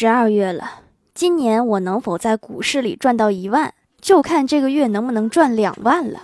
十二月了今年我能否在股市里赚到一万就看这个月能不能赚两万了。